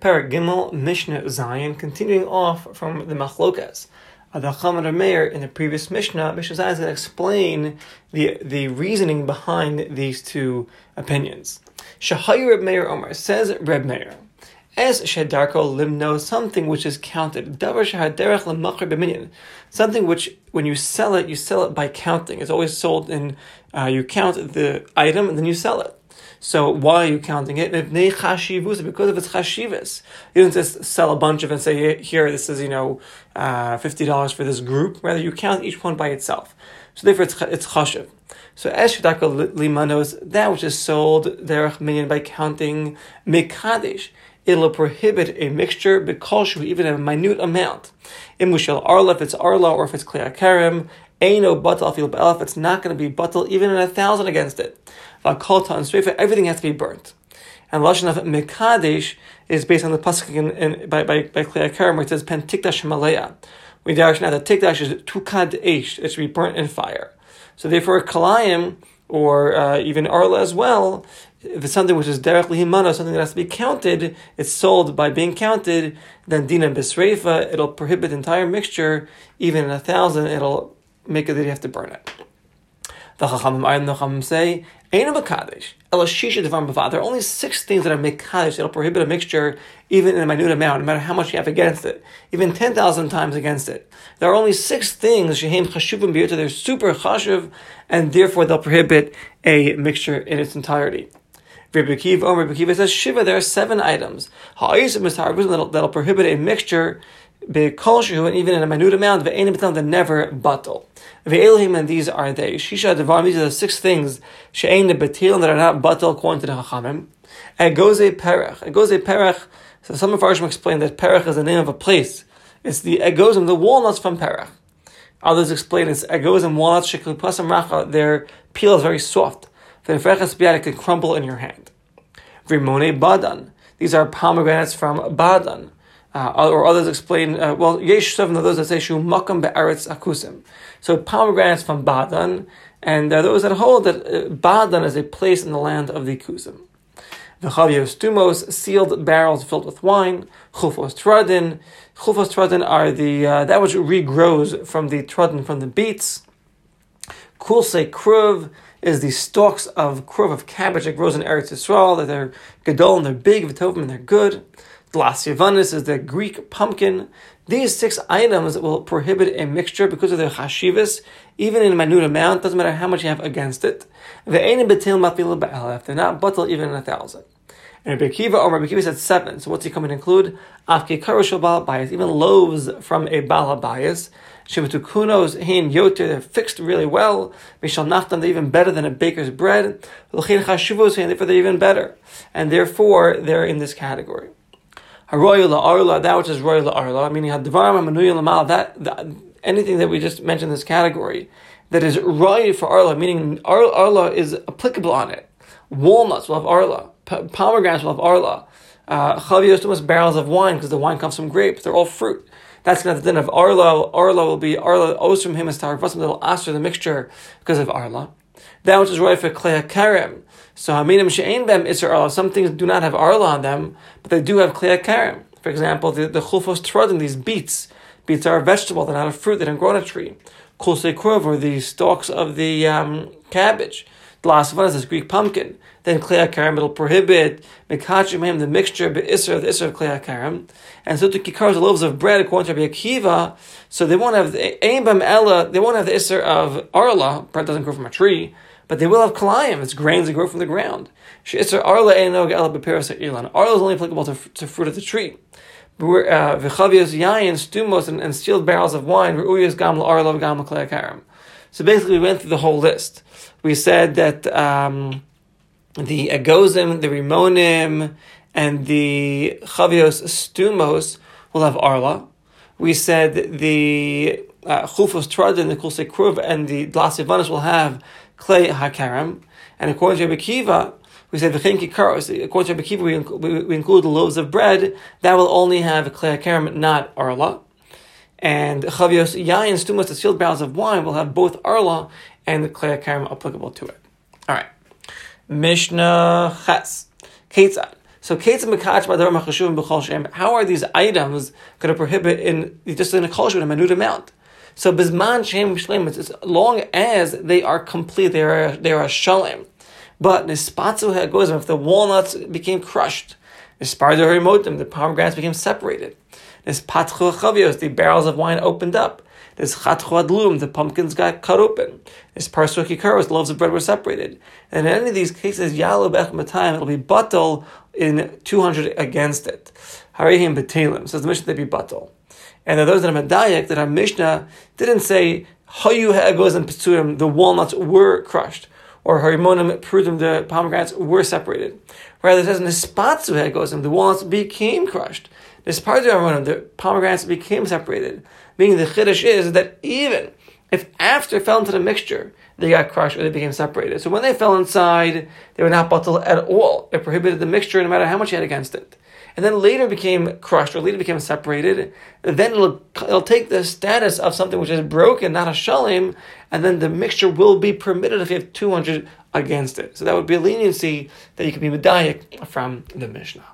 Parak Gimel Mishnah Zayin, continuing off from the Machlokas. The Chamad Meir in the previous Mishnah, Mishnah Zion explain the, the reasoning behind these two opinions. Shahayir Reb Meir Omar says Reb Meir. As shedarko limno, something which is counted. Davar shahaderech lemachar b'minyan. Something which, when you sell it, you sell it by counting. It's always sold in, uh, you count the item and then you sell it. So why are you counting it? Because of its chashivas. You don't just sell a bunch of and say, here, this is, you know, uh, $50 for this group. Rather, you count each one by itself. So therefore, it's, it's chashiv. So eshidaka limanos, that which is sold derech minyan by counting mekadesh, it'll prohibit a mixture because even a minute amount. In mushel arla, if it's arla or if it's kleakarim, Aino batal fil if it's not going to be batal even in a thousand against it. Vakolta and Sreifa, everything has to be burnt. And Lashon of Mekadesh is based on the pasuk in, in, by by by Karim where it says Pen Tikdash Malaya. We dash now that Tikdash is Tukad Eish, it should be burnt in fire. So therefore, Kalayim or uh, even Arla as well, if it's something which is directly himana, something that has to be counted, it's sold by being counted, then dina bisreifa, it'll prohibit the entire mixture, even in a thousand, it'll make it that you have to burn it. The Chachamim the Chachamim say, Ain't a Mekadesh, Elashisha Devam Bavad. There are only six things that are Mekadesh that'll prohibit a mixture even in a minute amount, no matter how much you have against it, even 10,000 times against it. There are only six things, Shehem Chashuvim Biyota, they're super Chashuv, and therefore they'll prohibit a mixture in its entirety. Rabbi Kiva, Rabbi Kiva says, Shiva, there are seven items. That'll, that'll prohibit a mixture Bekolshu, and even in a minute amount, ve'enim betel, they never batal. Ve'elohim, and these are they. Shisha devar, these are the six things, she'ein betil, that are not batal according to the Chachamim. Egoze perech. Egoze perech, so some of Arshim explain that perech is the name of a place. It's the egozim, the walnuts from perech. Others explain it's egozim, walnuts, sheklipasim racha, their peel is very soft. The nefreches biad, can crumble in your hand. Rimone badan. These are pomegranates from badan. Uh, or others explain, uh, well, yesh seven of those that say shu makam be'aretz akusim. So pomegranates from Badan, and uh, those that hold that uh, Badan is a place in the land of the Kusim. V'chavios stumos, sealed barrels filled with wine. Chufos tradin. Chufos tradin are the, uh, that which regrows from the tradin, from the beets. Kulse kruv is the stalks of kruv, of cabbage that grows in Eretz Yisrael, that they're gadol and they're big, v'tovim, and they're good. Glasyavanus is the Greek pumpkin. These six items will prohibit a mixture because of their chashivas, even in a minute amount, doesn't matter how much you have against it. They're not batal even in a thousand. And Rabbi Kiva or Rabbi Kiva said seven. So what's he coming to include? Afki karoshal bias, even loaves from a bala bias. Shivatukunos hin yoter, they're fixed really well. Mishal nachtam, they're even better than a baker's bread. L'chin chashuvos, therefore they're even better. And therefore they're in this category. Haroy arla, that which is royal arla, meaning hadvarim lamal, that anything that we just mentioned in this category that is roy for arla, meaning arla is applicable on it. Walnuts will have arla, pomegranates will have arla. Uh, Chavios barrels of wine because the wine comes from grapes. They're all fruit. That's not the din of arla. Arla will be arla osum him as tarvasim. They'll aster the mixture because of arla. That which is roy for klei karim. So haminim she'ein bem iser arla. Some things do not have arla on them, but they do have klei karim. For example, the, the chulfos trodim, these beets. Beets are a vegetable, they're not a fruit, they don't grow on a tree. Kulse kurv, or the stalks of the um, cabbage. The last one is this Greek pumpkin. Then klei karim, it'll prohibit mekachim him, the mixture, iser, the iser of klei karim. And so to kikar, the loaves of bread, according to Rabbi Akiva, so they won't have the, ella, they won't have the iser of arla, bread doesn't grow from a tree, but they will have kalayim. It's grains that grow from the ground. Arla Arla is only applicable to, to fruit of the tree. V'chavios yayin, stumos, and, sealed barrels of wine. Re'uyas gam arla gam karam. So basically, we went through the whole list. We said that um, the agozim, the rimonim, and the chavios stumos will have arla. We said the uh, chufos tradin, the kulse kruv, and the glasivanis will have klei hakaram. And according to Rabbi Kiva, we say v'chein kikaros. According to Rabbi Kiva, we, we, we, include the loaves of bread that will only have klei hakaram, not arla. And chavios yayin stumas, the sealed barrels of wine, will have both arla and the klei hakaram applicable to it. All right, Mishnah Ches Ketzad. So how are these items going to prohibit in just in a kol in a minute amount? So bisman shem shlemus, as long as they are complete, they are they are shalem. But nispatzu ha'gozim, if the walnuts became crushed, nispardu harimotim, the pomegranates became separated. Nispatchu chavios, the barrels of wine opened up. This chatchu adlum, the pumpkins got cut open. This parsu kikaros, the loaves of bread were separated. And in any of these cases, yalu bech matayim, it'll be batal in 200 against it. Harihim betelim, says the mission they be batal. And there are those that are Medayak that our Mishnah didn't say Hayu Ha'egos and Pesurim, the walnuts were crushed, or Harimonim Prudim, the pomegranates were separated. Rather, it says Nispatsu Ha'egos, the walnuts became crushed. Nispartu Harimonim, the pomegranates became separated. Meaning the Chiddush is that even if after fell into the mixture, they got crushed or they became separated. So when they fell inside, they were not bottled at all. It prohibited the mixture no matter how much you had against it and then later became crushed or later became separated, then it'll, it'll take the status of something which is broken, not a shalim, and then the mixture will be permitted if you have 200 against it. So that would be a leniency that you could be medayik from the Mishnah.